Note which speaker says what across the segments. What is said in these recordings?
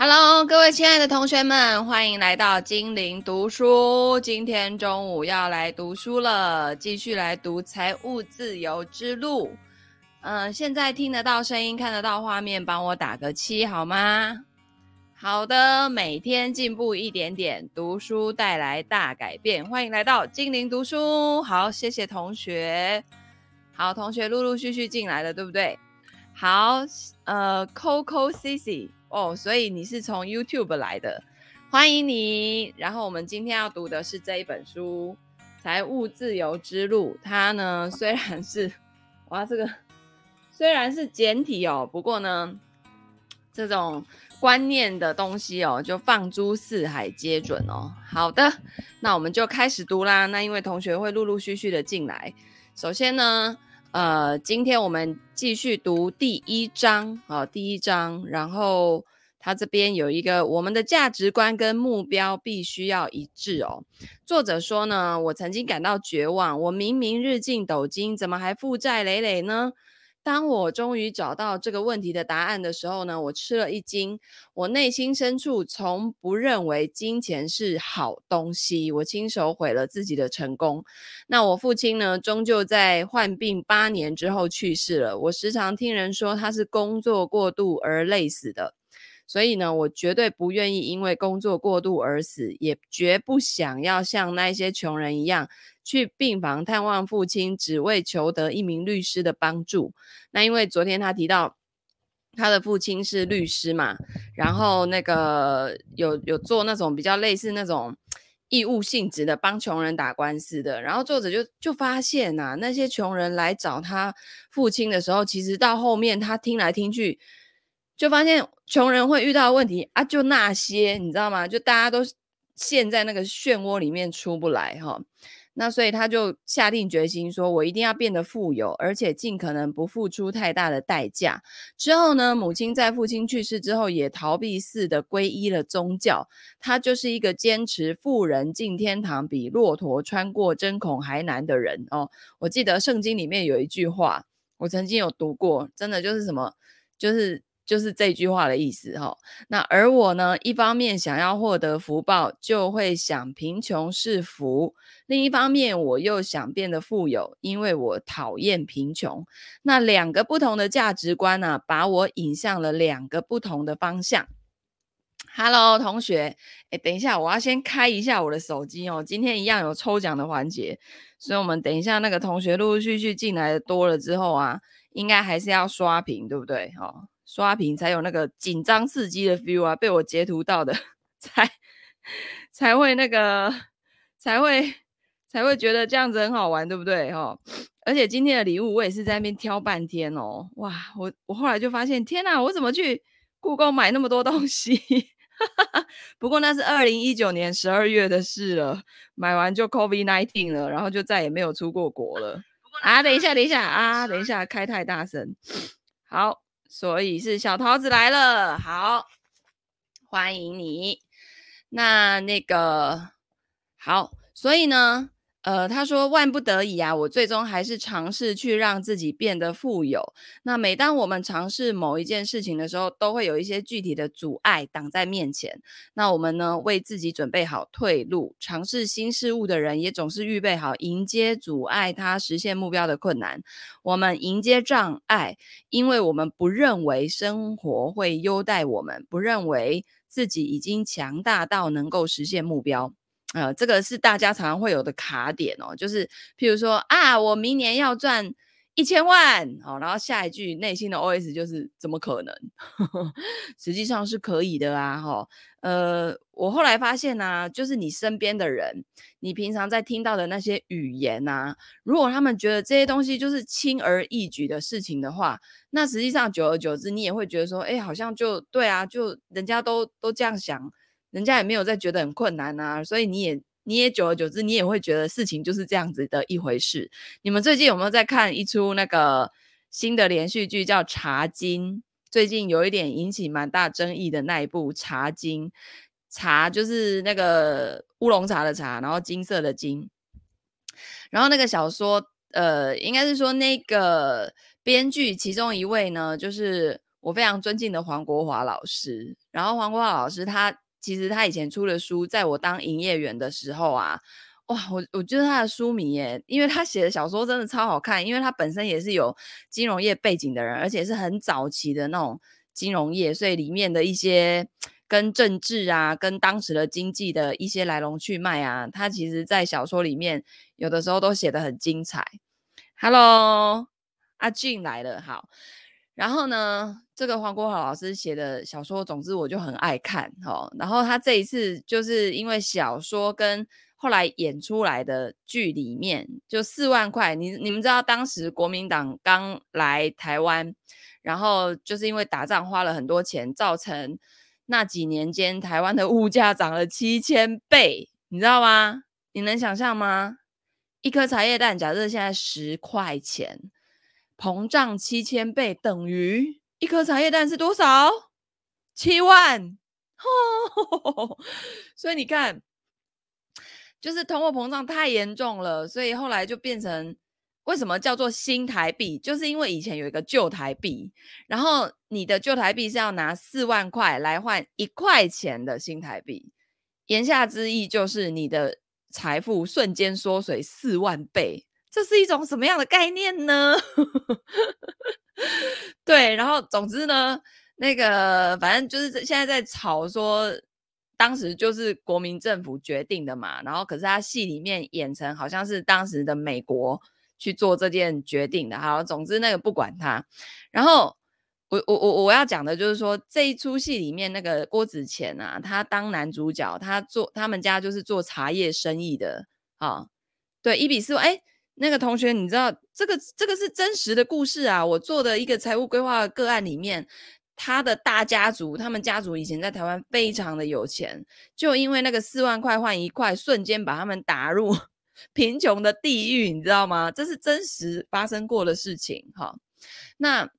Speaker 1: Hello，各位亲爱的同学们，欢迎来到精灵读书。今天中午要来读书了，继续来读《财务自由之路》。嗯、现在听得到声音，看得到画面，帮我打个七好吗？好的，每天进步一点点，读书带来大改变。欢迎来到精灵读书。好，谢谢同学。好，同学陆陆续续进来了，对不对？好，呃，Coco Cici。哦，所以你是从 YouTube 来的，欢迎你。然后我们今天要读的是这一本书《财务自由之路》。它呢虽然是哇，这个虽然是简体哦，不过呢，这种观念的东西哦，就放诸四海皆准哦。好的，那我们就开始读啦。那因为同学会陆陆续续的进来，首先呢。呃，今天我们继续读第一章啊，第一章。然后他这边有一个，我们的价值观跟目标必须要一致哦。作者说呢，我曾经感到绝望，我明明日进斗金，怎么还负债累累呢？当我终于找到这个问题的答案的时候呢，我吃了一惊。我内心深处从不认为金钱是好东西，我亲手毁了自己的成功。那我父亲呢，终究在患病八年之后去世了。我时常听人说他是工作过度而累死的，所以呢，我绝对不愿意因为工作过度而死，也绝不想要像那些穷人一样。去病房探望父亲，只为求得一名律师的帮助。那因为昨天他提到他的父亲是律师嘛，然后那个有有做那种比较类似那种义务性质的帮穷人打官司的。然后作者就就发现呐、啊，那些穷人来找他父亲的时候，其实到后面他听来听去，就发现穷人会遇到问题啊，就那些你知道吗？就大家都陷在那个漩涡里面出不来哈。那所以他就下定决心说：“我一定要变得富有，而且尽可能不付出太大的代价。”之后呢，母亲在父亲去世之后也逃避似的皈依了宗教。他就是一个坚持富人进天堂比骆驼穿过针孔还难的人哦。我记得圣经里面有一句话，我曾经有读过，真的就是什么，就是。就是这句话的意思哈。那而我呢，一方面想要获得福报，就会想贫穷是福；另一方面，我又想变得富有，因为我讨厌贫穷。那两个不同的价值观呢、把我引向了两个不同的方向。Hello，同学，诶，等一下，我要先开一下我的手机哦。今天一样有抽奖的环节，所以我们等一下那个同学陆陆续续进来的多了之后啊，应该还是要刷屏，对不对？哈。刷屏才有那个紧张刺激的 feel 啊！被我截图到的，才才会那个，才会才会觉得这样子很好玩，对不对？哈！而且今天的礼物我也是在那边挑半天哦。哇！我我后来就发现，天哪！我怎么去故宫买那么多东西？不过那是二零一九年十二月的事了，买完就 COVID nineteen 了，然后就再也没有出过国了。啊！等一下，等一下啊！等一下，开太大声。好。所以是小桃子来了，好，欢迎你。那那个好，所以呢，呃，他说万不得已啊，我最终还是尝试去让自己变得富有。那每当我们尝试某一件事情的时候，都会有一些具体的阻碍挡在面前。那我们呢，为自己准备好退路。尝试新事物的人也总是预备好迎接阻碍他实现目标的困难。我们迎接障碍，因为我们不认为生活会优待我们，不认为自己已经强大到能够实现目标。呃，这个是大家常常会有的卡点哦，就是譬如说啊，我明年要赚一千万，哦，然后下一句内心的 OS 就是怎么可能？实际上是可以的啊，哈、呃，我后来发现呢、就是你身边的人，你平常在听到的那些语言、啊，如果他们觉得这些东西就是轻而易举的事情的话，那实际上久而久之，你也会觉得说，哎，好像就对啊，就人家都都这样想。人家也没有再觉得很困难啊，所以你也你也久而久之，你也会觉得事情就是这样子的一回事。你们最近有没有在看一出那个新的连续剧叫《茶金》？最近有一点引起蛮大争议的那一部《茶金》，茶就是那个乌龙茶的茶，然后金色的金。然后那个小说，呃，应该是说那个编剧其中一位呢，就是。我非常尊敬的黄国华老师。然后黄国华老师他其实他以前出的书，在我当营业员的时候啊，哇，我我觉得他的书迷耶，因为他写的小说真的超好看，因为他本身也是有金融业背景的人，而且是很早期的那种金融业，所以里面的一些跟政治啊，跟当时的经济的一些来龙去脉啊，他其实在小说里面有的时候都写得很精彩。Hello，阿俊来了，好。然后呢，这个黄国豪老师写的小说，总之我就很爱看哈。然后他这一次就是因为小说跟后来演出来的剧里面，就四万块。你你们知道当时国民党刚来台湾，然后就是因为打仗花了很多钱，造成那几年间台湾的物价涨了七千倍，你知道吗？你能想象吗？一颗茶叶蛋，假设现在十块钱。膨胀七千倍等于一颗茶叶蛋是多少？七万，所以你看，就是通货膨胀太严重了，所以后来就变成为什么叫做新台币？就是因为以前有一个旧台币，然后你的旧台币是要拿四万块来换一块钱的新台币，言下之意就是你的财富瞬间缩水四万倍。这是一种什么样的概念呢？对，然后总之呢，那个反正就是现在在吵说，当时就是国民政府决定的嘛，然后可是他戏里面演成好像是当时的美国去做这件决定的。好，总之那个不管他。然后我我我我要讲的就是说，这一出戏里面那个郭子乾啊，他当男主角，他做他们家就是做茶叶生意的啊。对，一比四万，哎。那个同学，你知道这个这个是真实的故事啊！我做的一个财务规划个案里面，他的大家族，他们家族以前在台湾非常的有钱，就因为那个四万块换一块，瞬间把他们打入 贫穷的地狱，你知道吗？这是真实发生过的事情。哈，那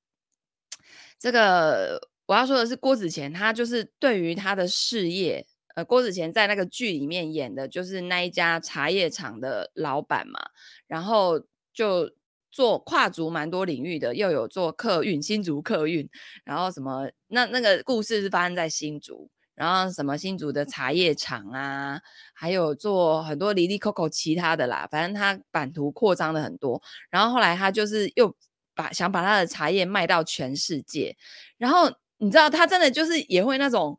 Speaker 1: 这个我要说的是，郭子乾他就是对于他的事业。郭子乾在那个剧里面演的就是那一家茶叶厂的老板嘛，然后就做跨足蛮多领域的，又有做客运，新竹客运，然后什么那那个故事是发生在新竹，然后什么新竹的茶叶厂啊，还有做很多离离 coco 其他的啦，反正他版图扩张的很多，然后后来他就是又把想把他的茶叶卖到全世界，然后你知道他真的就是也会那种。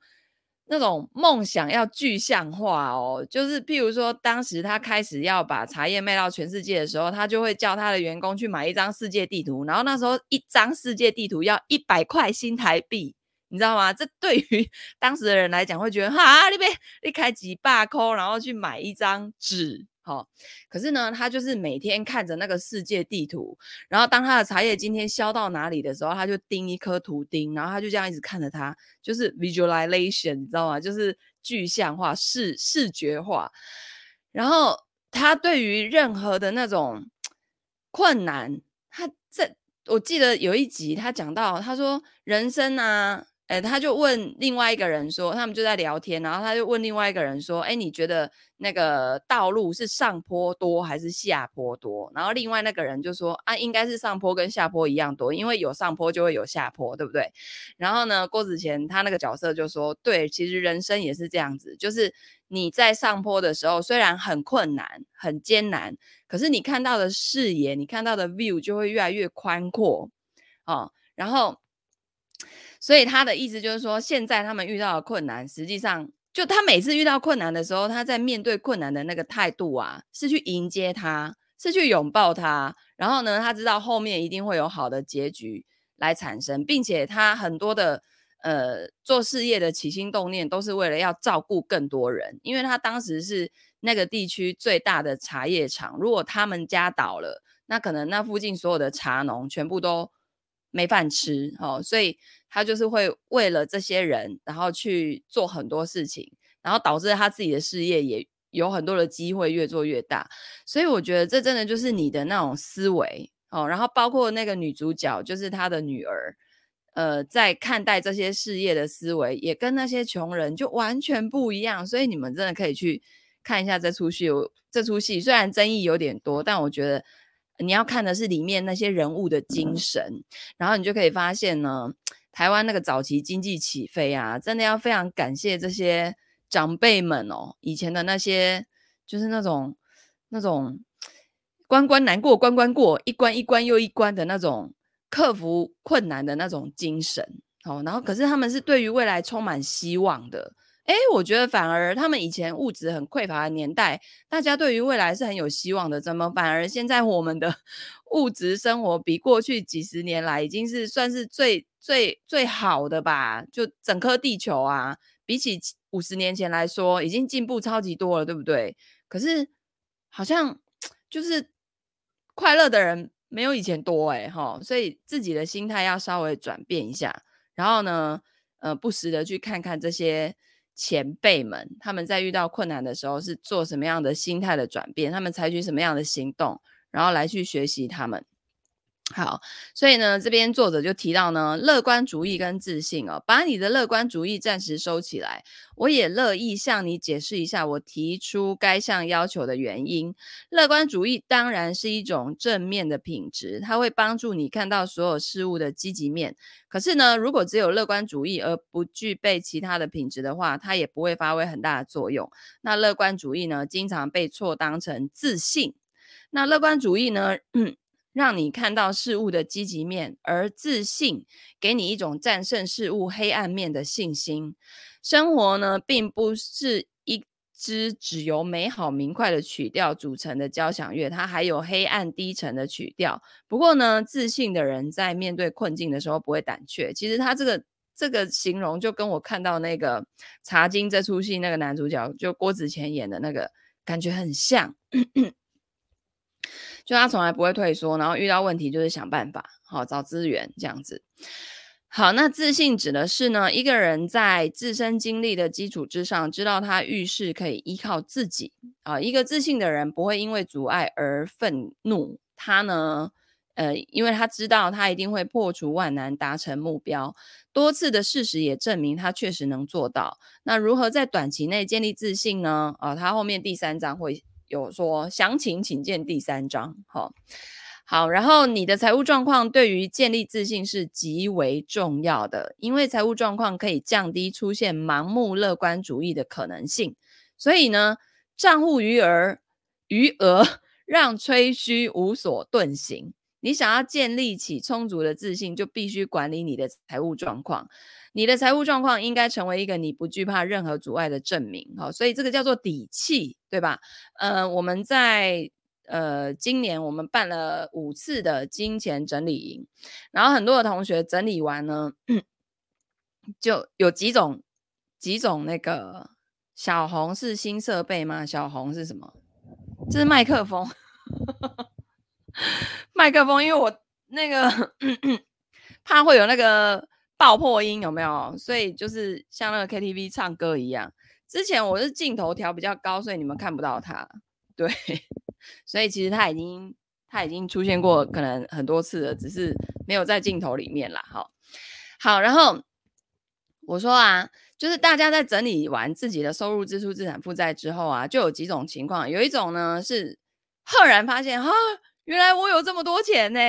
Speaker 1: 那种梦想要具象化哦，就是譬如说，当时他开始要把茶叶卖到全世界的时候，他就会叫他的员工去买一张世界地图，然后那时候一张世界地图要一百块新台币，你知道吗？这对于当时的人来讲，会觉得哈，你别你开几百抠，然后去买一张纸。哦，可是呢，他就是每天看着那个世界地图，然后当他的茶叶今天销到哪里的时候，他就钉一颗图钉，然后他就这样一直看着它，就是 visualization，你知道吗？就是具象化、视视觉化。然后他对于任何的那种困难，他在我记得有一集他讲到，他说人生啊。哎，他就问另外一个人说，他们就在聊天，然后他就问另外一个人说，哎，你觉得那个道路是上坡多还是下坡多？然后另外那个人就说，啊，应该是上坡跟下坡一样多，因为有上坡就会有下坡，对不对？然后呢，郭子乾他那个角色就说，对，其实人生也是这样子，就是你在上坡的时候，虽然很困难、很艰难，可是你看到的视野、你看到的 view 就会越来越宽阔，哦，然后。所以他的意思就是说，现在他们遇到的困难，实际上就他每次遇到困难的时候，他在面对困难的那个态度啊，是去迎接他，是去拥抱他。然后呢，他知道后面一定会有好的结局来产生，并且他很多的呃做事业的起心动念都是为了要照顾更多人，因为他当时是那个地区最大的茶叶厂，如果他们家倒了，那可能那附近所有的茶农全部都没饭吃哦，所以。他就是会为了这些人，然后去做很多事情，然后导致他自己的事业也有很多的机会越做越大。所以我觉得这真的就是你的那种思维哦。然后包括那个女主角，就是他的女儿，呃，在看待这些事业的思维，也跟那些穷人就完全不一样。所以你们真的可以去看一下这出戏。这出戏虽然争议有点多，但我觉得你要看的是里面那些人物的精神，然后你就可以发现呢。台湾那个早期经济起飞啊，真的要非常感谢这些长辈们哦，以前的那些就是那种那种关关难过关关过，一关一关又一关的那种克服困难的那种精神哦。然后可是他们是对于未来充满希望的。哎，我觉得反而他们以前物质很匮乏的年代，大家对于未来是很有希望的。怎么反而现在我们的 物质生活比过去几十年来已经是算是最最最好的吧？就整颗地球啊，比起五十年前来说，已经进步超级多了，对不对？可是好像 就是快乐的人没有以前多哎，哈，所以自己的心态要稍微转变一下，然后呢，呃，不时的去看看这些。前辈们，他们在遇到困难的时候是做什么样的心态的转变？他们采取什么样的行动，然后来去学习他们。好，所以呢，这边作者就提到呢，乐观主义跟自信哦，把你的乐观主义暂时收起来。我也乐意向你解释一下我提出该项要求的原因。乐观主义当然是一种正面的品质，它会帮助你看到所有事物的积极面。可是呢，如果只有乐观主义而不具备其他的品质的话，它也不会发挥很大的作用。那乐观主义呢，经常被错当成自信。那乐观主义呢？让你看到事物的积极面，而自信给你一种战胜事物黑暗面的信心。生活呢，并不是一支只由美好明快的曲调组成的交响乐，它还有黑暗低沉的曲调。不过呢，自信的人在面对困境的时候不会胆怯。其实他这个这个形容，就跟我看到那个《茶金》这出戏那个男主角，就郭子乾演的那个感觉很像。就他从来不会退缩，然后遇到问题就是想办法，好找资源这样子。好，那自信指的是呢，一个人在自身经历的基础之上，知道他遇事可以依靠自己啊。一个自信的人不会因为阻碍而愤怒，他呢，呃，因为他知道他一定会破除万难，达成目标。多次的事实也证明他确实能做到。那如何在短期内建立自信呢？啊，他后面第三章会。有说详情，请见第三章。好，好，然后你的财务状况对于建立自信是极为重要的，因为财务状况可以降低出现盲目乐观主义的可能性。所以呢，账户余额余额让吹嘘无所遁形。你想要建立起充足的自信，就必须管理你的财务状况。你的财务状况应该成为一个你不惧怕任何阻碍的证明，好，所以这个叫做底气，对吧？呃，我们在呃今年我们办了五次的金钱整理营，然后很多的同学整理完呢，就有几种几种那个小红是新设备吗？小红是什么？这是麦克风，麦克风，因为我那个 怕会有那个。爆破音有没有？所以就是像那个 KTV 唱歌一样。之前我是镜头调比较高，所以你们看不到它。对，所以其实它已经它已经出现过可能很多次了，只是没有在镜头里面啦。好，好，然后我说啊，就是大家在整理完自己的收入、支出、资产负债之后啊，就有几种情况。有一种呢是赫然发现，哈，原来我有这么多钱呢。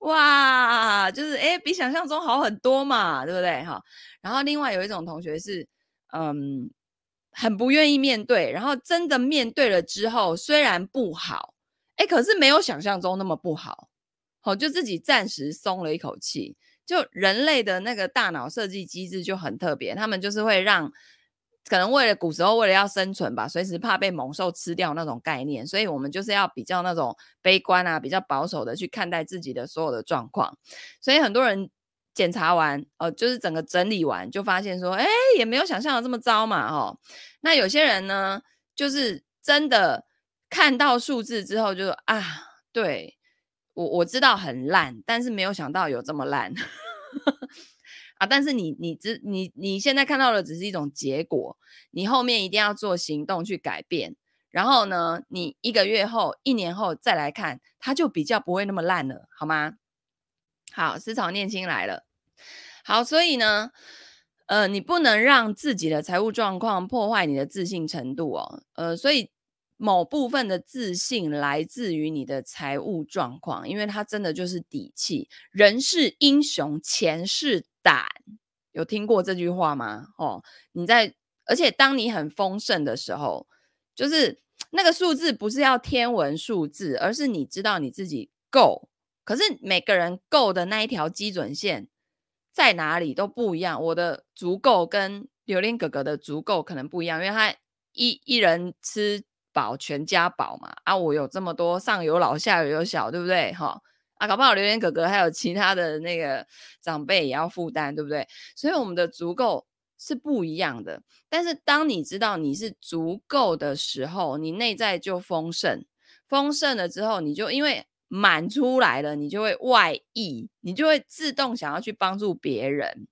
Speaker 1: 哇，就是诶，比想象中好很多嘛，对不对？哈，然后另外有一种同学是，嗯，很不愿意面对，然后真的面对了之后，虽然不好，诶，可是没有想象中那么不好，好，就自己暂时松了一口气。就人类的那个大脑设计机制就很特别，他们就是会让。可能为了古时候为了要生存吧，随时怕被猛兽吃掉那种概念，所以我们就是要比较那种悲观啊，比较保守的去看待自己的所有的状况。所以很多人检查完，哦、呃，就是整个整理完，就发现说，哎，也没有想象的这么糟嘛，哦。那有些人呢，就是真的看到数字之后就，就啊，对，我我知道很烂，但是没有想到有这么烂。啊！但是你你只你你现在看到的只是一种结果，你后面一定要做行动去改变。然后呢，你一个月后、一年后再来看，它就比较不会那么烂了，好吗？好，思潮念青来了。好，所以呢，呃，你不能让自己的财务状况破坏你的自信程度哦。呃，所以某部分的自信来自于你的财务状况，因为它真的就是底气。人是英雄，钱是胆，有听过这句话吗？哦，你在，而且当你很丰盛的时候，就是那个数字不是要天文数字，而是你知道你自己够。可是每个人够的那一条基准线在哪里都不一样。我的足够跟榴莲哥哥的足够可能不一样，因为他一一人吃。保全家保嘛啊！我有这么多，上有老下有小，对不对？哈啊，搞不好榴莲哥哥还有其他的那个长辈也要负担，对不对？所以我们的足够是不一样的。但是当你知道你是足够的时候，你内在就丰盛，丰盛了之后，你就因为满出来了，你就会外溢，你就会自动想要去帮助别人。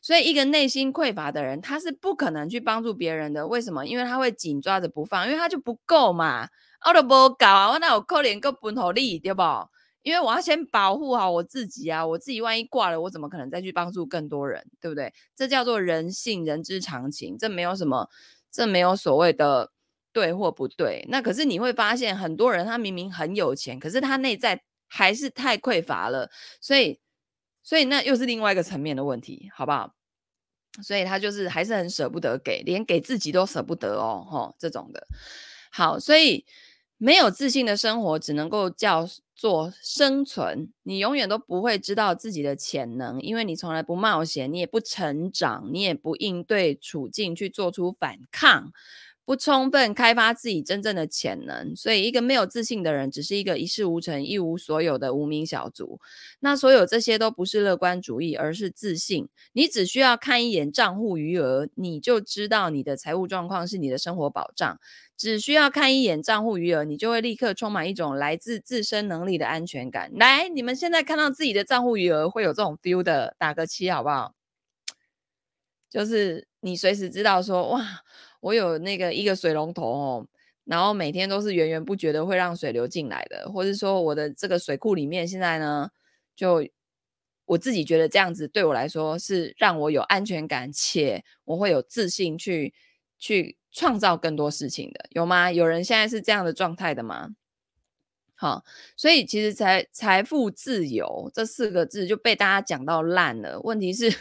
Speaker 1: 所以，一个内心匮乏的人，他是不可能去帮助别人的。为什么？因为他会紧抓着不放，因为他就不够嘛。我都不够啊，我那有可怜够本好利，对不？因为我要先保护好我自己啊，我自己万一挂了，我怎么可能再去帮助更多人，对不对？这叫做人性，人之常情，这没有什么，这没有所谓的对或不对。那可是你会发现，很多人他明明很有钱，可是他内在还是太匮乏了，所以。所以那又是另外一个层面的问题，好不好？所以他就是还是很舍不得给，连给自己都舍不得哦，吼，这种的。好，所以没有自信的生活只能够叫做生存，你永远都不会知道自己的潜能，因为你从来不冒险，你也不成长，你也不应对处境去做出反抗。不充分开发自己真正的潜能，所以一个没有自信的人，只是一个一事无成、一无所有的无名小卒。那所有这些都不是乐观主义，而是自信。你只需要看一眼账户余额，你就知道你的财务状况是你的生活保障。只需要看一眼账户余额，你就会立刻充满一种来自自身能力的安全感。来，你们现在看到自己的账户余额，会有这种 feel 的，打个七好不好？就是你随时知道说，哇。我有那个一个水龙头哦，然后每天都是源源不绝的会让水流进来的，或者说我的这个水库里面现在呢，就我自己觉得这样子对我来说是让我有安全感，且我会有自信去去创造更多事情的，有吗？有人现在是这样的状态的吗？好，所以其实财财富自由这四个字就被大家讲到烂了，问题是。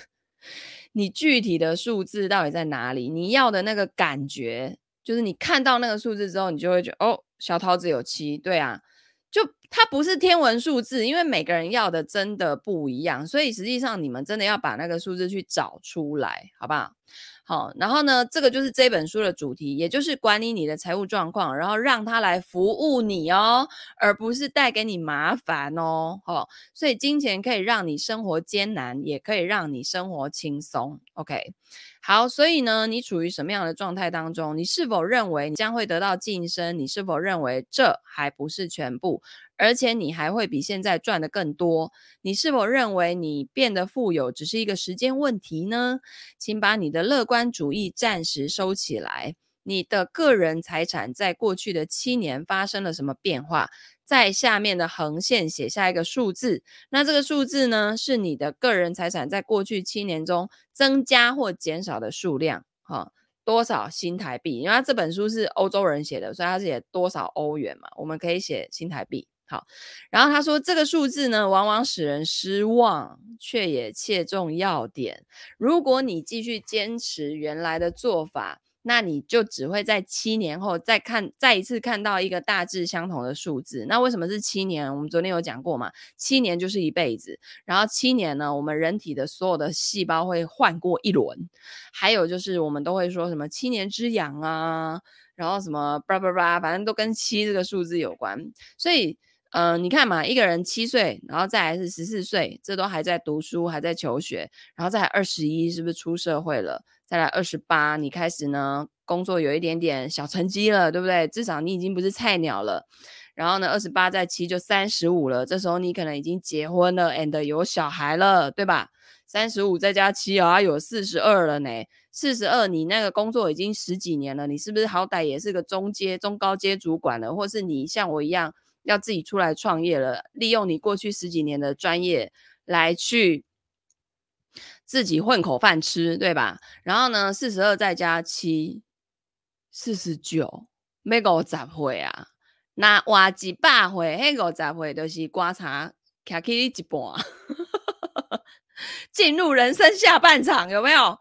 Speaker 1: 你具体的数字到底在哪里？你要的那个感觉，就是你看到那个数字之后，你就会觉得哦，小桃子有七，对啊，就它不是天文数字，因为每个人要的真的不一样，所以实际上你们真的要把那个数字去找出来，好不好？好，然后呢，这个就是这本书的主题，也就是管理你的财务状况，然后让它来服务你哦，而不是带给你麻烦哦。好，所以金钱可以让你生活艰难，也可以让你生活轻松。OK，好，所以呢，你处于什么样的状态当中？你是否认为你将会得到晋升？你是否认为这还不是全部？而且你还会比现在赚得更多？你是否认为你变得富有只是一个时间问题呢？请把你的乐观主义暂时收起来。你的个人财产在过去的七年发生了什么变化？在下面的横线写下一个数字。那这个数字呢，是你的个人财产在过去七年中增加或减少的数量。哈，多少新台币？因为他这本书是欧洲人写的，所以他写多少欧元嘛？我们可以写新台币。好，然后他说这个数字呢，往往使人失望，却也切中要点。如果你继续坚持原来的做法，那你就只会在七年后再看，再一次看到一个大致相同的数字。那为什么是七年？我们昨天有讲过嘛，七年就是一辈子。然后七年呢，我们人体的所有的细胞会换过一轮。还有就是我们都会说什么七年之痒啊，然后什么叭叭叭，反正都跟七这个数字有关。所以。嗯、你看嘛，一个人七岁，然后再来是十四岁，这都还在读书，还在求学，然后再来二十一，是不是出社会了？再来二十八，你开始呢，工作有一点点小成绩了，对不对？至少你已经不是菜鸟了。然后呢，二十八再七就三十五了，这时候你可能已经结婚了，and 有小孩了，对吧？三十五再加七啊，有四十二了呢。四十二，你那个工作已经十几年了，你是不是好歹也是个中阶、中高阶主管了？或是你像我一样？要自己出来创业了，利用你过去十几年的专业来去自己混口饭吃，对吧？然后呢，四十二再加七，四十九，要五十岁啊，那哇几百岁，迄五十回都是观察，卡起你一半，进入人生下半场，有没有？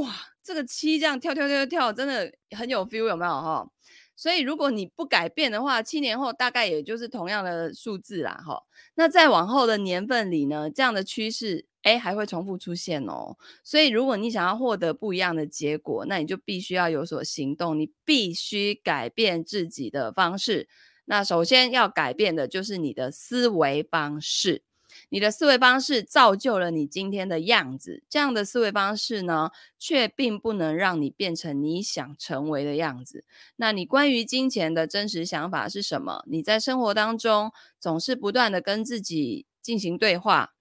Speaker 1: 哇，这个七这样跳跳跳跳，真的很有 feel，有没有哈？所以如果你不改变的话，七年后大概也就是同样的数字啦，哈。那再往后的年份里呢，这样的趋势。哎，还会重复出现哦。所以，如果你想要获得不一样的结果，那你就必须要有所行动，你必须改变自己的方式。那首先要改变的就是你的思维方式。你的思维方式造就了你今天的样子，这样的思维方式呢，却并不能让你变成你想成为的样子。那你关于金钱的真实想法是什么？你在生活当中总是不断的跟自己进行对话。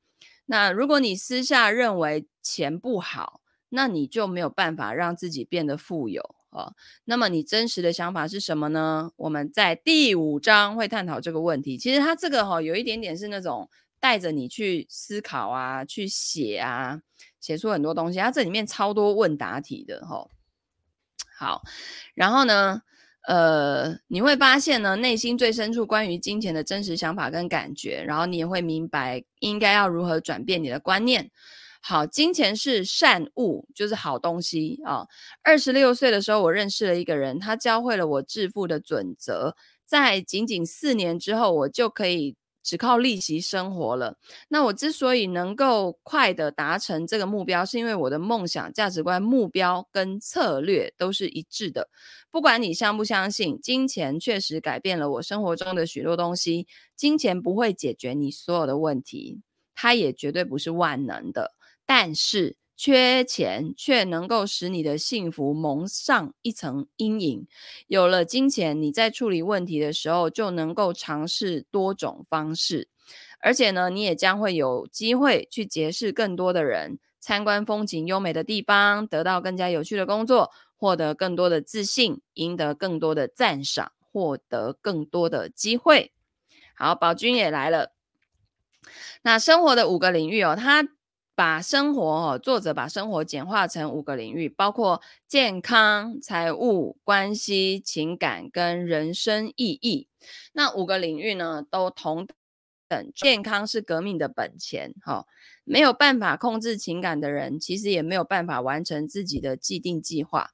Speaker 1: 那如果你私下认为钱不好，那你就没有办法让自己变得富有啊。那么你真实的想法是什么呢？我们在第五章会探讨这个问题。其实它这个哈有一点点是那种带着你去思考啊，去写啊，写出很多东西。它这里面超多问答题的哈。好，然后呢？呃，你会发现呢，内心最深处关于金钱的真实想法跟感觉，然后你也会明白应该要如何转变你的观念。好，金钱是善物，就是好东西啊。二十六岁的时候，我认识了一个人，他教会了我致富的准则，在仅仅四年之后，我就可以。只靠利息生活了。那我之所以能够快的达成这个目标，是因为我的梦想、价值观、目标跟策略都是一致的。不管你相不相信，金钱确实改变了我生活中的许多东西。金钱不会解决你所有的问题，它也绝对不是万能的。但是，缺钱却能够使你的幸福蒙上一层阴影。有了金钱，你在处理问题的时候就能够尝试多种方式，而且呢，你也将会有机会去结识更多的人，参观风景优美的地方，得到更加有趣的工作，获得更多的自信，赢得更多的赞赏，获得更多的机会。好，宝君也来了。那生活的五个领域哦，他。把生活哦，作者把生活简化成五个领域，包括健康、财务、关系、情感跟人生意义。那五个领域呢，都同等。健康是革命的本钱，哈，没有办法控制情感的人，其实也没有办法完成自己的既定计划。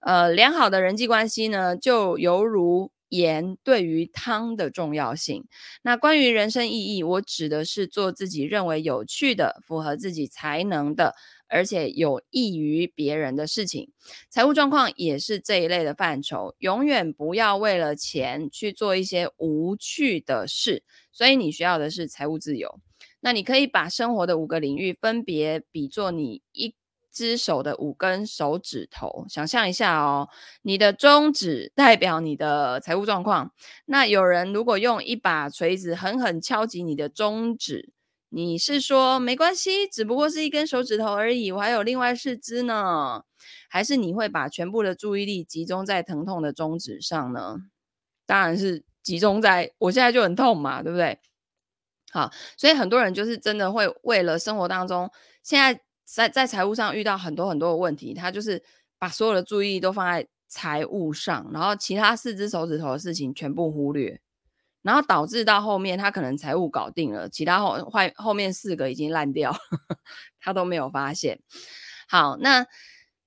Speaker 1: 呃，良好的人际关系呢，就犹如。盐对于汤的重要性。那关于人生意义，我指的是做自己认为有趣的、符合自己才能的，而且有益于别人的事情。财务状况也是这一类的范畴。永远不要为了钱去做一些无趣的事。所以你需要的是财务自由。那你可以把生活的五个领域分别比作你一。只手的五根手指头，想象一下哦，你的中指代表你的财务状况。那有人如果用一把锤子狠狠敲击你的中指，你是说没关系，只不过是一根手指头而已，我还有另外四只呢？还是你会把全部的注意力集中在疼痛的中指上呢？当然是集中在我现在就很痛嘛，对不对？好，所以很多人就是真的会为了生活当中现在。在在财务上遇到很多很多的问题，他就是把所有的注意力都放在财务上，然后其他四只手指头的事情全部忽略，然后导致到后面他可能财务搞定了，其他后后后面四个已经烂掉，他都没有发现。好，那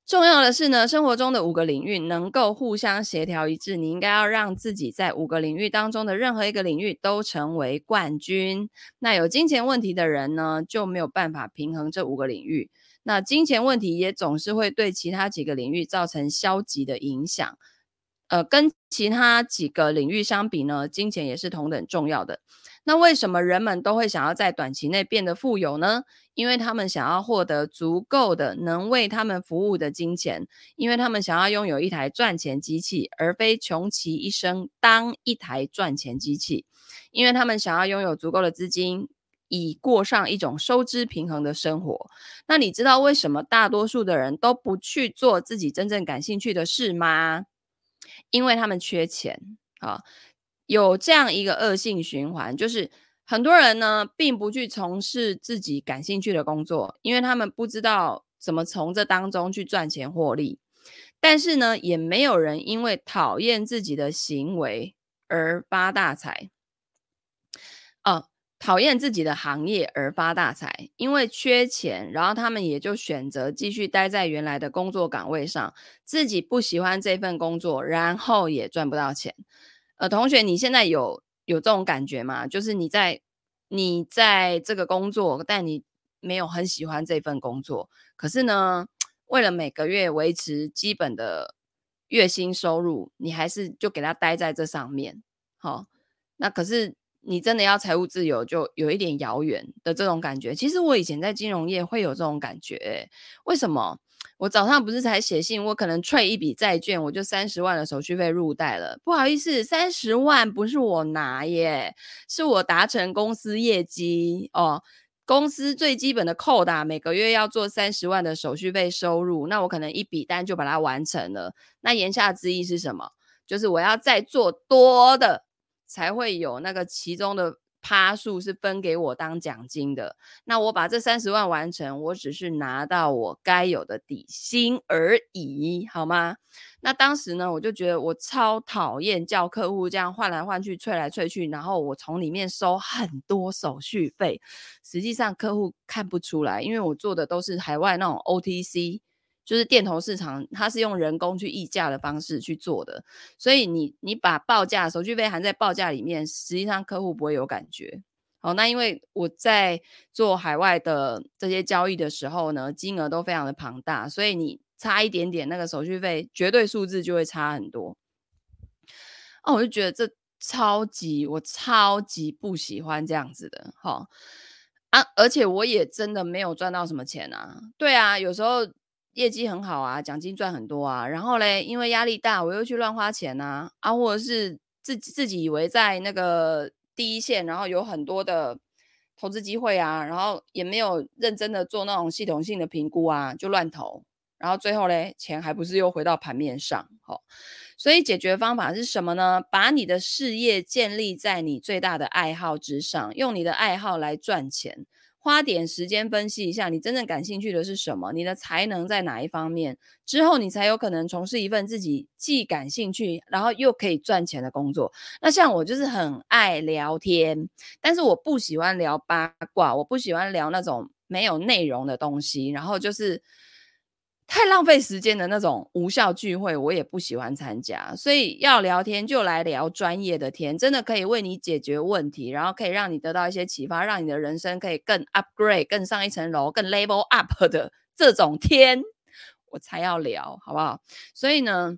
Speaker 1: 重要的是呢，生活中的五个领域能够互相协调一致，你应该要让自己在五个领域当中的任何一个领域都成为冠军。那有金钱问题的人呢，就没有办法平衡这五个领域。那金钱问题也总是会对其他几个领域造成消极的影响。呃，跟其他几个领域相比呢，金钱也是同等重要的。那为什么人们都会想要在短期内变得富有呢？因为他们想要获得足够的能为他们服务的金钱，因为他们想要拥有一台赚钱机器，而非穷其一生当一台赚钱机器。因为他们想要拥有足够的资金，以过上一种收支平衡的生活。那你知道为什么大多数的人都不去做自己真正感兴趣的事吗？因为他们缺钱啊。有这样一个恶性循环，就是很多人呢，并不去从事自己感兴趣的工作，因为他们不知道怎么从这当中去赚钱获利。但是呢，也没有人因为讨厌自己的行为而发大财。讨厌自己的行业而发大财，因为缺钱，然后他们也就选择继续待在原来的工作岗位上，自己不喜欢这份工作，然后也赚不到钱。呃，同学，你现在有有这种感觉吗？就是你在你在这个工作，但你没有很喜欢这份工作，可是呢，为了每个月维持基本的月薪收入，你还是就给他待在这上面。好，那可是。你真的要财务自由，就有一点遥远的这种感觉。其实我以前在金融业会有这种感觉，欸，为什么？我早上不是才写信，我可能退一笔债券，我就三十万的手续费入袋了。不好意思，三十万不是我拿耶，是我达成公司业绩哦。公司最基本的扣打每个月要做三十万的手续费收入，那我可能一笔单就把它完成了。那言下之意是什么？就是我要再做多的。才会有那个其中的趴数是分给我当奖金的。那我把这三十万完成，我只是拿到我该有的底薪而已，好吗？那当时呢，我就觉得我超讨厌叫客户这样换来换去、催来催去，然后我从里面收很多手续费。实际上客户看不出来，因为我做的都是海外那种 OTC。就是电投市场，它是用人工去议价的方式去做的，所以你你把报价手续费含在报价里面，实际上客户不会有感觉。好，那因为我在做海外的这些交易的时候呢，金额都非常的庞大，所以你差一点点那个手续费，绝对数字就会差很多。哦，我就觉得这超级，我超级不喜欢这样子的。好啊，而且我也真的没有赚到什么钱啊。对啊，有时候。业绩很好啊，奖金赚很多啊，然后嘞，因为压力大，我又去乱花钱啊，啊，或者是自己自己以为在那个第一线，然后有很多的投资机会啊，然后也没有认真的做那种系统性的评估啊，就乱投，然后最后嘞，钱还不是又回到盘面上，哦，所以解决方法是什么呢？把你的事业建立在你最大的爱好之上，用你的爱好来赚钱。花点时间分析一下，你真正感兴趣的是什么？你的才能在哪一方面？之后你才有可能从事一份自己既感兴趣，然后又可以赚钱的工作。那像我就是很爱聊天，但是我不喜欢聊八卦，我不喜欢聊那种没有内容的东西，然后就是。太浪费时间的那种无效聚会，我也不喜欢参加。所以要聊天就来聊专业的天，真的可以为你解决问题，然后可以让你得到一些启发，让你的人生可以更 upgrade、更上一层楼、更 level up 的这种天，我才要聊，好不好？所以呢，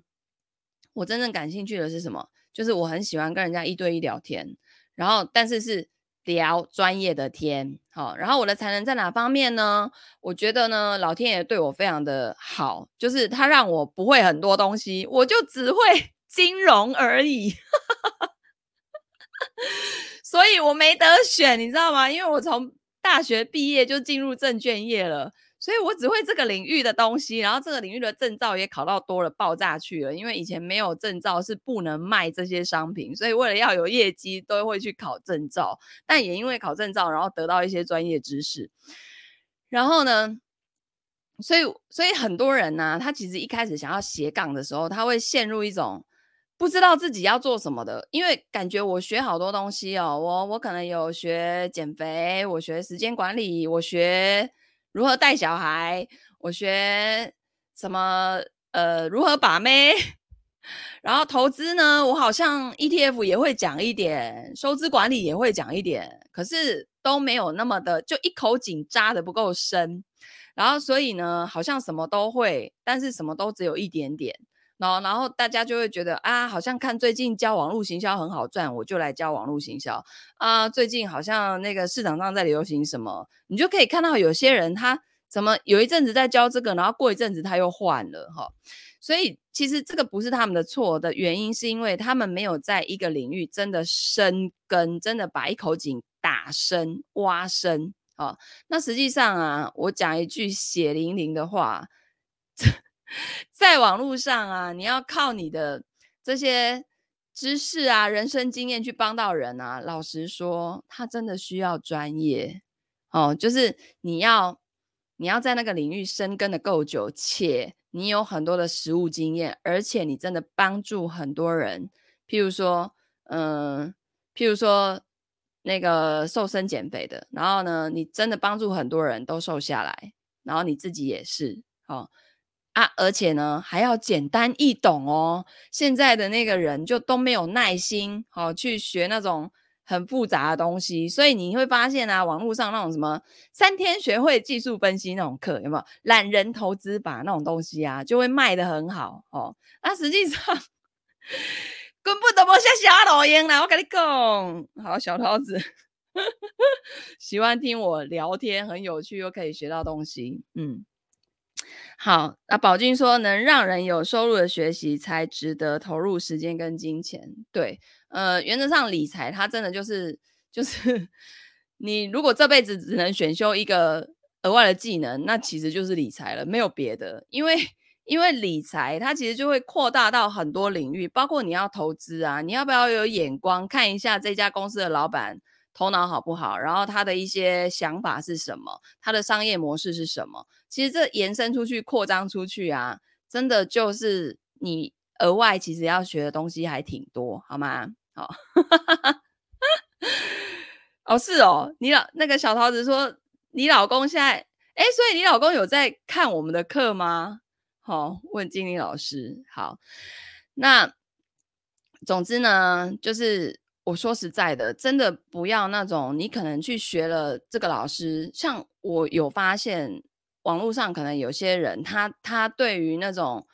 Speaker 1: 我真正感兴趣的是什么？就是我很喜欢跟人家一对一聊天，然后但是是。聊专业的天，好，然后我的才能在哪方面呢？我觉得呢，老天爷对我非常的好，就是他让我不会很多东西，我就只会 金融而已，所以我没得选，你知道吗？因为我从大学毕业就进入证券业了。所以我只会这个领域的东西，然后这个领域的证照也考到多了爆炸去了。因为以前没有证照是不能卖这些商品，所以为了要有业绩，都会去考证照。但也因为考证照，然后得到一些专业知识。然后呢，所以所以很多人呢、他其实一开始想要斜杠的时候，他会陷入一种不知道自己要做什么的，因为感觉我学好多东西哦，我我可能有学减肥，我学时间管理，我学。如何带小孩？我学什么？呃，如何把妹？然后投资呢？我好像 ETF 也会讲一点，收支管理也会讲一点，可是都没有那么的，就一口井扎的不够深。然后所以呢，好像什么都会，但是什么都只有一点点。然后，然后大家就会觉得啊，好像看最近教网络行销很好赚，我就来教网络行销啊。最近好像那个市场上在流行什么，你就可以看到有些人他怎么有一阵子在教这个，然后过一阵子他又换了哈。所以其实这个不是他们的错的原因，是因为他们没有在一个领域真的深耕，真的把一口井打深挖深啊。那实际上啊，我讲一句血淋淋的话。在网络上啊，你要靠你的这些知识啊、人生经验去帮到人啊。老实说，他真的需要专业哦，就是你要你要在那个领域深耕的够久，且你有很多的实务经验，而且你真的帮助很多人。譬如说，嗯、譬如说那个瘦身减肥的，然后呢，你真的帮助很多人都瘦下来，然后你自己也是，哦啊，而且呢还要简单易懂哦。现在的那个人就都没有耐心，好、去学那种。很复杂的东西，所以你会发现啊，网络上那种什么三天学会技术分析那种课，有没有懒人投资法那种东西啊，就会卖得很好哦。那、啊、实际上根本都不像小老鹰啦，我跟你讲，好小桃子 喜欢听我聊天，很有趣又可以学到东西，嗯。好，那宝君说，能让人有收入的学习才值得投入时间跟金钱。对，呃，原则上理财它真的就是就是 你如果这辈子只能选修一个额外的技能，那其实就是理财了，没有别的。因为因为理财它其实就会扩大到很多领域，包括你要投资啊，你要不要有眼光看一下这家公司的老板。头脑好不好？然后他的一些想法是什么？他的商业模式是什么？其实这延伸出去、扩张出去啊，真的就是你额外其实要学的东西还挺多，好吗？好，哦，是哦，你老那个小桃子说，你老公现在，哎，所以你老公有在看我们的课吗？好，问经理老师。好，那总之呢，就是。我说实在的，真的不要那种你可能去学了这个老师，像我有发现网络上可能有些人他他对于那种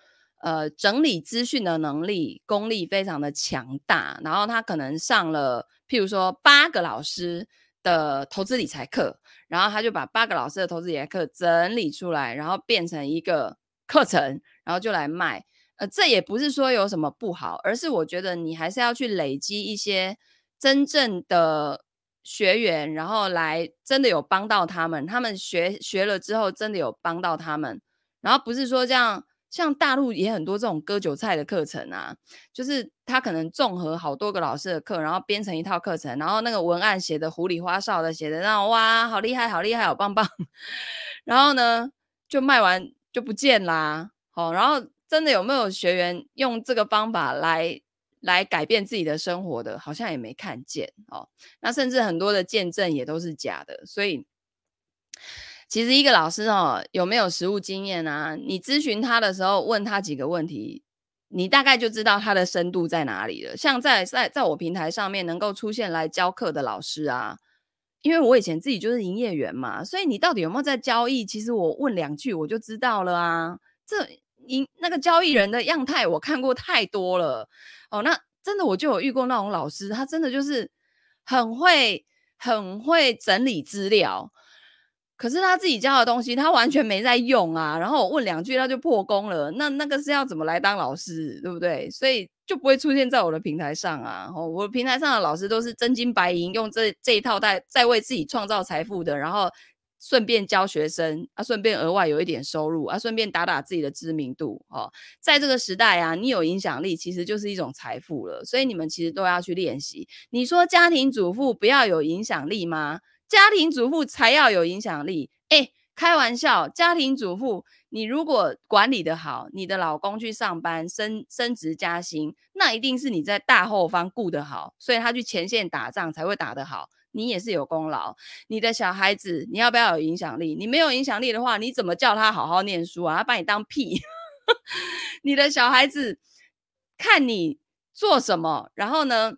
Speaker 1: 呃整理资讯的能力功力非常的强大，然后他可能上了譬如说八个老师的投资理财课，然后他就把八个老师的投资理财课整理出来，然后变成一个课程，然后就来卖。呃，这也不是说有什么不好，而是我觉得你还是要去累积一些真正的学员，然后来真的有帮到他们，他们学学了之后真的有帮到他们，然后不是说这样，像大陆也很多这种割韭菜的课程啊，就是他可能综合好多个老师的课，然后编成一套课程，然后那个文案写的胡里花哨的，写的那哇，好厉害，好厉害，好棒棒，然后呢就卖完就不见啦，好，然后。真的有没有学员用这个方法来来改变自己的生活的？好像也没看见哦。那甚至很多的见证也都是假的。所以，其实一个老师哦，有没有实务经验啊？你咨询他的时候，问他几个问题，你大概就知道他的深度在哪里了。像在在在我平台上面能够出现来教课的老师啊，因为我以前自己就是营业员嘛，所以你到底有没有在交易？其实我问两句我就知道了啊。这。你那个交易人的样态，我看过太多了哦。那真的我就有遇过那种老师，他真的就是很会很会整理资料，可是他自己教的东西他完全没在用啊。然后我问两句他就破功了，那那个是要怎么来当老师，对不对？所以就不会出现在我的平台上啊。我平台上的老师都是真金白银，用这这一套在在为自己创造财富的，然后。顺便教学生啊，顺便额外有一点收入啊，顺便打打自己的知名度哦。在这个时代啊，你有影响力其实就是一种财富了，所以你们其实都要去练习。你说家庭主妇不要有影响力吗？家庭主妇才要有影响力。诶，开玩笑，家庭主妇你如果管理得好，你的老公去上班升升职加薪，那一定是你在大后方顾得好，所以他去前线打仗才会打得好。你也是有功劳，你的小孩子你要不要有影响力？你没有影响力的话，你怎么叫他好好念书啊？他把你当屁！你的小孩子看你做什么，然后呢，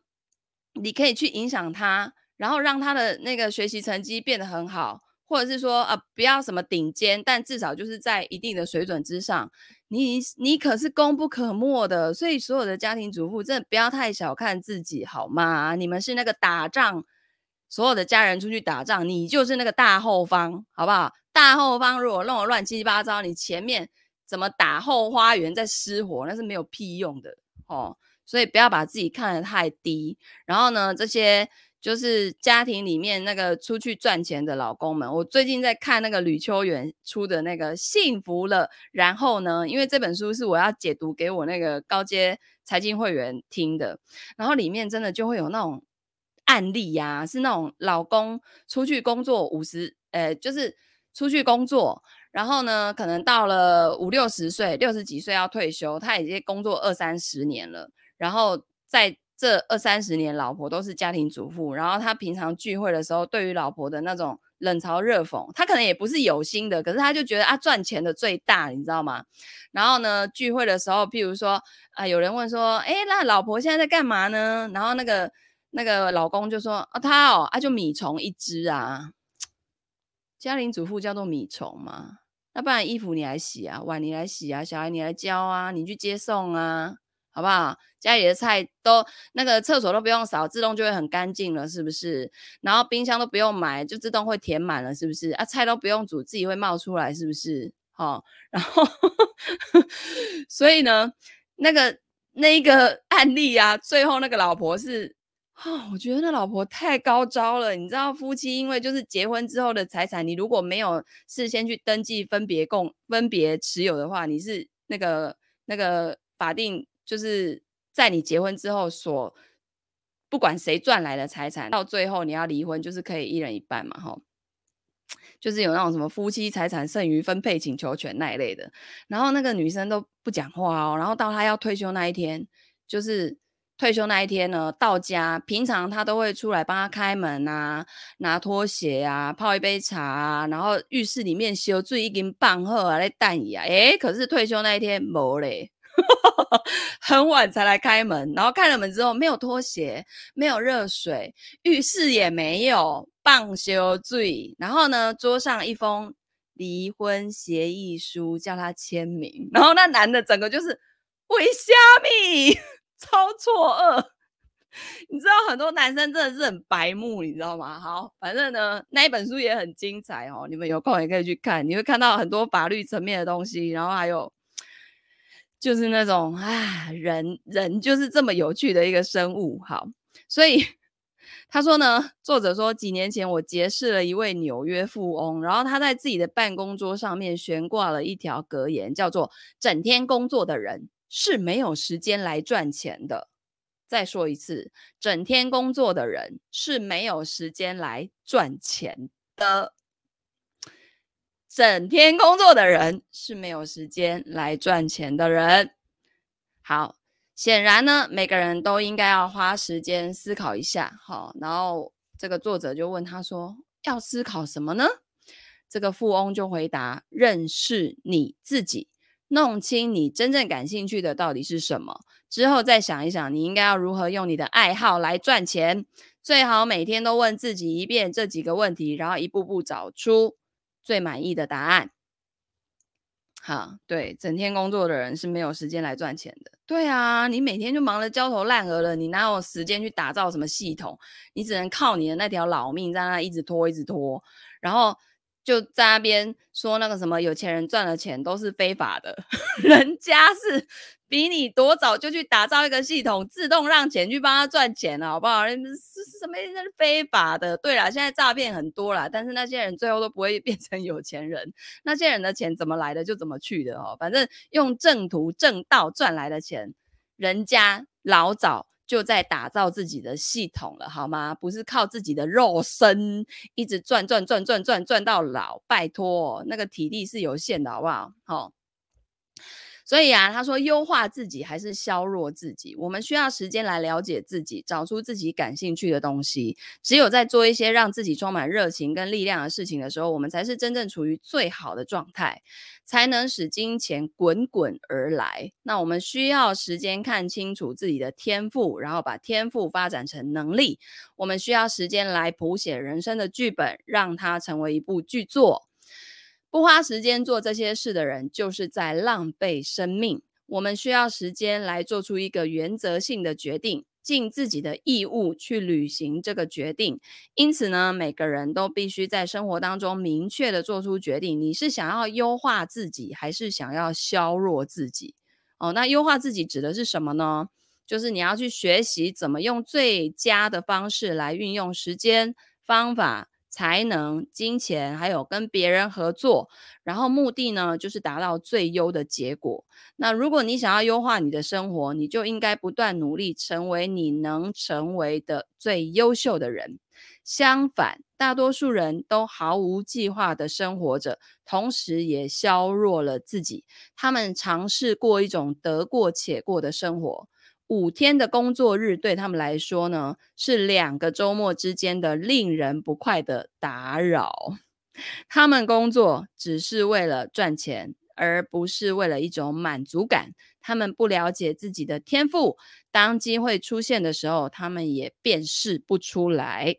Speaker 1: 你可以去影响他，然后让他的那个学习成绩变得很好，或者是说啊、呃，不要什么顶尖，但至少就是在一定的水准之上。你你可是功不可没的，所以所有的家庭主妇真的不要太小看自己，好吗？你们是那个打仗。所有的家人出去打仗，你就是那个大后方，好不好？大后方如果弄得乱七八糟，你前面怎么打后花园在失火，那是没有屁用的哦。所以不要把自己看得太低。然后呢，这些就是家庭里面那个出去赚钱的老公们，我最近在看那个吕秋远出的那个《幸福了》，然后呢，因为这本书是我要解读给我那个高阶财经会员听的，然后里面真的就会有那种。案例呀、是那种老公出去工作五十，呃，就是出去工作，然后呢，可能到了五六十岁、六十几岁要退休，他已经工作二三十年了。然后在这二三十年，老婆都是家庭主妇。然后他平常聚会的时候，对于老婆的那种冷嘲热讽，他可能也不是有心的，可是他就觉得啊，赚钱的最大，你知道吗？然后呢，聚会的时候，譬如说啊，有人问说，哎，那老婆现在在干嘛呢？然后那个那个老公就说，啊，他哦，啊，就米虫一只啊。家庭主妇叫做米虫嘛？那不然衣服你来洗啊，碗你来洗啊，小孩你来教啊，你去接送啊，好不好？家里的菜都那个厕所都不用扫，自动就会很干净了，是不是？然后冰箱都不用买，就自动会填满了，是不是？啊，菜都不用煮，自己会冒出来，是不是？好，然后 所以呢，那个那个案例啊，最后那个老婆是。哦，我觉得那老婆太高招了。你知道，夫妻因为就是结婚之后的财产，你如果没有事先去登记分别共分别持有的话，你是那个那个法定就是在你结婚之后所不管谁赚来的财产，到最后你要离婚就是可以一人一半嘛，哈，就是有那种什么夫妻财产剩余分配请求权那一类的。然后那个女生都不讲话哦，然后到她要退休那一天，就是。退休那一天呢，到家平常他都会出来帮他开门啊，拿拖鞋啊，泡一杯茶啊，然后浴室里面修最一根棒喝啊，来淡椅啊，诶，可是退休那一天没嘞，很晚才来开门，然后开了门之后没有拖鞋，没有热水，浴室也没有棒修最，然后呢，桌上一封离婚协议书叫他签名，然后那男的整个就是为虾米。超错愕，你知道很多男生真的是很白目，你知道吗？好，反正呢，那一本书也很精彩哦，你们有空也可以去看，你会看到很多法律层面的东西，然后还有就是那种啊，人人就是这么有趣的一个生物。好，所以他说呢，作者说几年前我结识了一位纽约富翁，然后他在自己的办公桌上面悬挂了一条格言，叫做“整天工作的人”。是没有时间来赚钱的。再说一次，整天工作的人是没有时间来赚钱的。整天工作的人是没有时间来赚钱的人。好，显然呢，每个人都应该要花时间思考一下。好，然后这个作者就问他说：“要思考什么呢？”这个富翁就回答：“认识你自己。”弄清你真正感兴趣的到底是什么，之后再想一想，你应该要如何用你的爱好来赚钱。最好每天都问自己一遍这几个问题，然后一步步找出最满意的答案。好，对，整天工作的人是没有时间来赚钱的。对啊，你每天就忙得焦头烂额了，你哪有时间去打造什么系统？你只能靠你的那条老命在那一直拖，一直拖，然后。就在那边说那个什么有钱人赚了钱都是非法的，人家是比你多早就去打造一个系统，自动让钱去帮他赚钱了，好不好？是什么是非法的？对啦，现在诈骗很多啦，但是那些人最后都不会 变成有钱人，那些人的钱怎么来的就怎么去的哦，反正用正途正道赚来的钱，人家老早。就在打造自己的系统了，好吗？不是靠自己的肉身一直赚赚赚赚赚赚到老，拜托，那个体力是有限的，好不好？好。所以啊，他说优化自己还是削弱自己，我们需要时间来了解自己，找出自己感兴趣的东西。只有在做一些让自己充满热情跟力量的事情的时候，我们才是真正处于最好的状态，才能使金钱滚滚而来。那我们需要时间看清楚自己的天赋，然后把天赋发展成能力。我们需要时间来谱写人生的剧本，让它成为一部剧作。不花时间做这些事的人，就是在浪费生命。我们需要时间来做出一个原则性的决定，尽自己的义务去履行这个决定。因此呢，每个人都必须在生活当中明确地做出决定：你是想要优化自己，还是想要削弱自己？哦，那优化自己指的是什么呢？就是你要去学习怎么用最佳的方式来运用时间、方法。才能、金钱，还有跟别人合作，然后目的呢，就是达到最优的结果。那如果你想要优化你的生活，你就应该不断努力，成为你能成为的最优秀的人。相反，大多数人都毫无计划的生活着，同时也削弱了自己。他们尝试过一种得过且过的生活。五天的工作日对他们来说呢，是两个周末之间的令人不快的打扰。他们工作只是为了赚钱，而不是为了一种满足感。他们不了解自己的天赋，当机会出现的时候，他们也辨识不出来。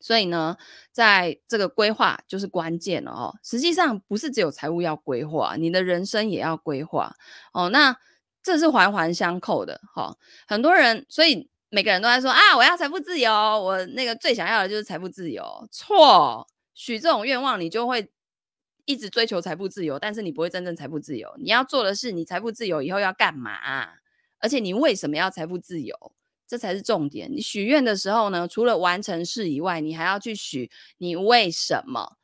Speaker 1: 所以呢，在这个规划就是关键了哦。实际上不是只有财务要规划，你的人生也要规划哦。那这是环环相扣的哈、很多人，所以每个人都在说啊，我要财富自由，我那个最想要的就是财富自由。错，许这种愿望，你就会一直追求财富自由，但是你不会真正财富自由。你要做的是，你财富自由以后要干嘛？而且你为什么要财富自由？这才是重点。你许愿的时候呢，除了完成事以外，你还要去许你为什么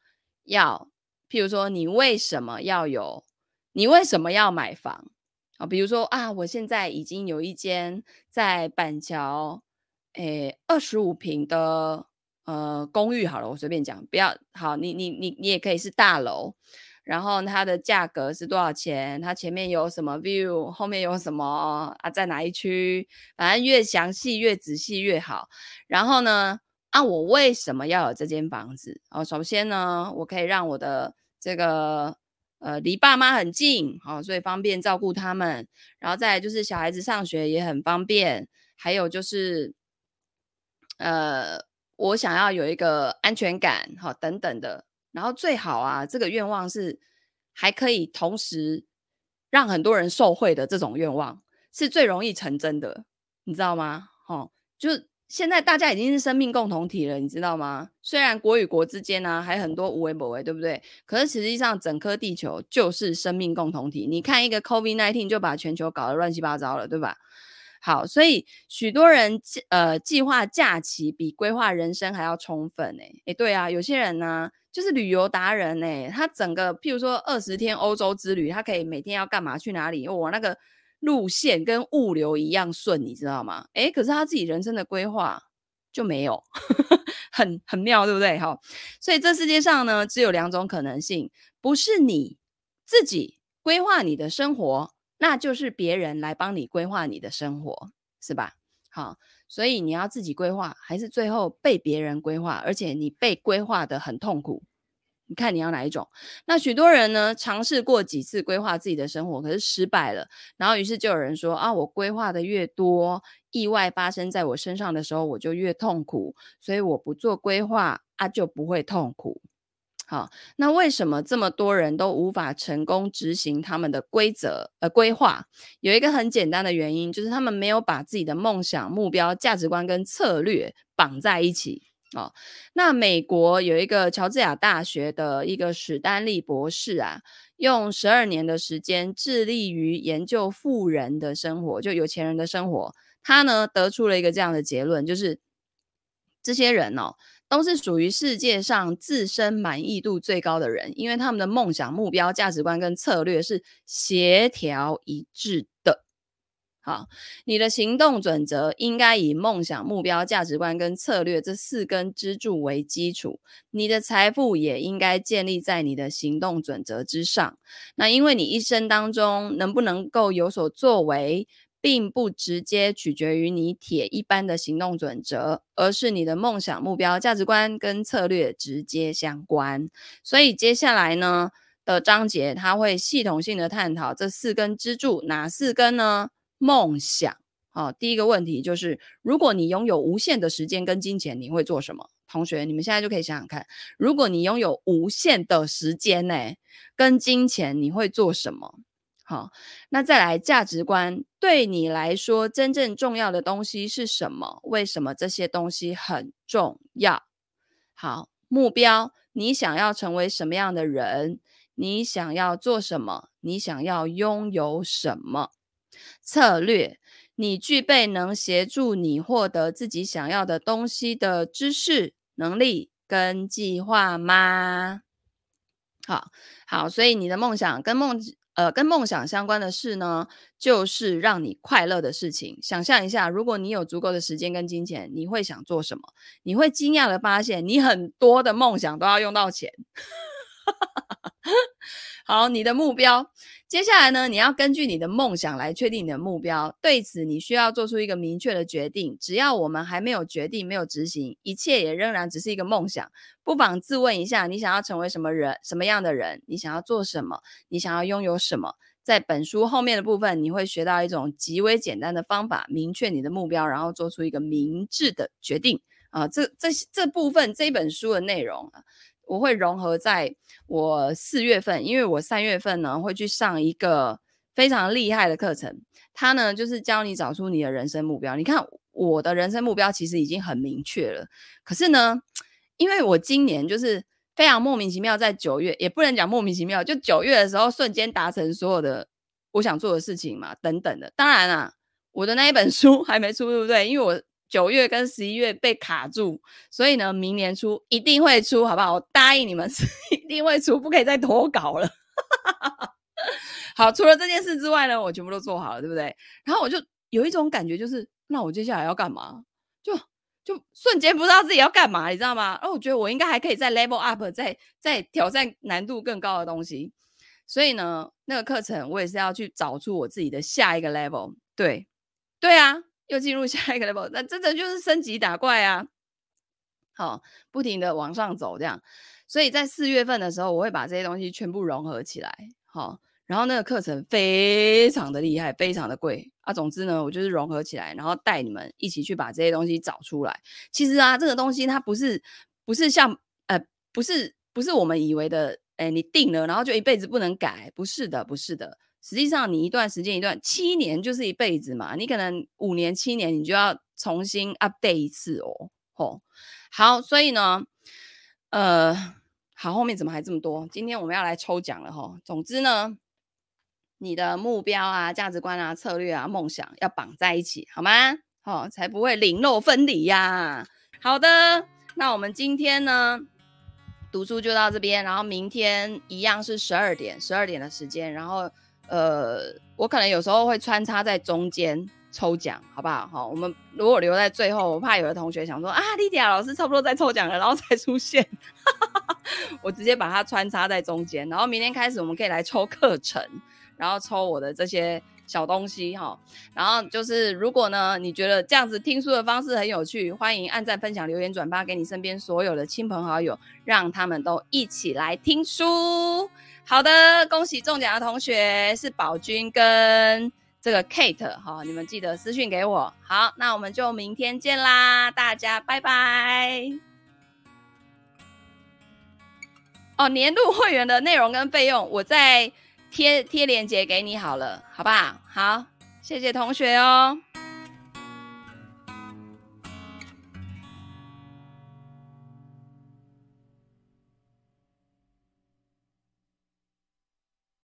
Speaker 1: 要，譬如说，你为什么要有，你为什么要买房？啊，比如说啊，我现在已经有一间在板桥，诶，二十五平的呃公寓，好了，我随便讲，不要好，你你你你也可以是大楼，然后它的价格是多少钱？它前面有什么 view，后面有什么啊？在哪一区？反正越详细越仔细越好。然后呢，啊，我为什么要有这间房子？哦，首先呢，我可以让我的这个。呃，离爸妈很近，好，所以方便照顾他们。然后再来就是小孩子上学也很方便。还有就是，呃，我想要有一个安全感，好，等等的。然后最好啊，这个愿望是还可以同时让很多人受惠的这种愿望，是最容易成真的，你知道吗？好，就。现在大家已经是生命共同体了，你知道吗？虽然国与国之间呢、啊、还很多无为不为，对不对？可是实际上整颗地球就是生命共同体。你看一个 COVID-19 就把全球搞得乱七八糟了，对吧？好，所以许多人呃计划假期比规划人生还要充分诶诶，对啊，有些人呢、就是旅游达人诶，他整个譬如说二十天欧洲之旅，他可以每天要干嘛去哪里？我那个。路线跟物流一样顺，你知道吗？诶，可是他自己人生的规划就没有，很很妙，对不对？哈，所以这世界上呢，只有两种可能性，不是你自己规划你的生活，那就是别人来帮你规划你的生活，是吧？好，所以你要自己规划，还是最后被别人规划，而且你被规划得很痛苦。你看你要哪一种？那许多人呢，尝试过几次规划自己的生活，可是失败了。然后于是就有人说啊，我规划的越多，意外发生在我身上的时候，我就越痛苦。所以我不做规划啊，就不会痛苦。好，那为什么这么多人都无法成功执行他们的规则呃规划？有一个很简单的原因，就是他们没有把自己的梦想、目标、价值观跟策略绑在一起。哦，那美国有一个乔治亚大学的一个史丹利博士啊，用十二年的时间致力于研究富人的生活，就有钱人的生活。他呢得出了一个这样的结论，就是这些人哦，都是属于世界上自身满意度最高的人，因为他们的梦想、目标、价值观跟策略是协调一致的。好，你的行动准则应该以梦想、目标、价值观跟策略这四根支柱为基础。你的财富也应该建立在你的行动准则之上。那因为你一生当中能不能够有所作为，并不直接取决于你铁一般的行动准则，而是你的梦想、目标、价值观跟策略直接相关。所以接下来呢的章节，它会系统性的探讨这四根支柱，哪四根呢？梦想，好，第一个问题就是，如果你拥有无限的时间跟金钱，你会做什么？同学，你们现在就可以想想看，如果你拥有无限的时间呢，跟金钱，你会做什么？好，那再来价值观，对你来说真正重要的东西是什么？为什么这些东西很重要？好，目标，你想要成为什么样的人？你想要做什么？你想要拥有什么？策略，你具备能协助你获得自己想要的东西的知识、能力跟计划吗？好好，所以你的梦想跟梦呃跟梦想相关的事呢，就是让你快乐的事情。想象一下，如果你有足够的时间跟金钱，你会想做什么？你会惊讶的发现，你很多的梦想都要用到钱。好，你的目标。接下来呢，你要根据你的梦想来确定你的目标。对此，你需要做出一个明确的决定。只要我们还没有决定、没有执行，一切也仍然只是一个梦想。不妨自问一下：你想要成为什么人？什么样的人？你想要做什么？你想要拥有什么？在本书后面的部分，你会学到一种极为简单的方法，明确你的目标，然后做出一个明智的决定。啊，这这这部分这本书的内容啊。我会融合在我四月份，因为我三月份呢会去上一个非常厉害的课程，它呢就是教你找出你的人生目标。你看我的人生目标其实已经很明确了，可是呢，因为我今年就是非常莫名其妙，在九月也不能讲莫名其妙，就九月的时候瞬间达成所有的我想做的事情嘛，等等的。当然啦，我的那一本书 还没出，对不对？因为我。九月跟十一月被卡住，所以呢，明年初一定会出，好不好？我答应你们是 一定会出，不可以再拖稿了。好，除了这件事之外呢，我全部都做好了，对不对？然后我就有一种感觉，就是那我接下来要干嘛？就就瞬间不知道自己要干嘛，你知道吗？然后我觉得我应该还可以再 level up，再再挑战难度更高的东西。所以呢，那个课程我也是要去找出我自己的下一个 level。对，对啊。又进入下一个 level，那真的就是升级打怪啊！好，不停的往上走，这样。所以在四月份的时候，我会把这些东西全部融合起来。好，然后那个课程非常的厉害，非常的贵啊。总之呢，我就是融合起来，然后带你们一起去把这些东西找出来。其实啊，这个东西它不是不是像呃，不是不是我们以为的，哎，你定了，然后就一辈子不能改。不是的，不是的。实际上，你一段时间一段七年就是一辈子嘛，你可能五年七年你就要重新 update 一次哦。吼，好，所以呢，呃，好，后面怎么还这么多？今天我们要来抽奖了哈。总之呢，你的目标啊、价值观啊、策略啊、梦想要绑在一起，好吗？好，才不会零落分离呀。好的，那我们今天呢，读书就到这边，然后明天一样是十二点，十二点的时间，然后。呃，我可能有时候会穿插在中间抽奖，好不好？好，我们如果留在最后，我怕有的同学想说啊，莉迪亚老师差不多在抽奖了，然后才出现，我直接把它穿插在中间，然后明天开始我们可以来抽课程，然后抽我的这些小东西哈。然后就是如果呢，你觉得这样子听书的方式很有趣，欢迎按赞、分享、留言、转发给你身边所有的亲朋好友，让他们都一起来听书。好的，恭喜中奖的同学是宝君跟这个 Kate 哈，你们记得私讯给我。好，那我们就明天见啦，大家拜拜。哦，年度会员的内容跟费用，我再贴贴链接给你好了，好不好？好，谢谢同学哦。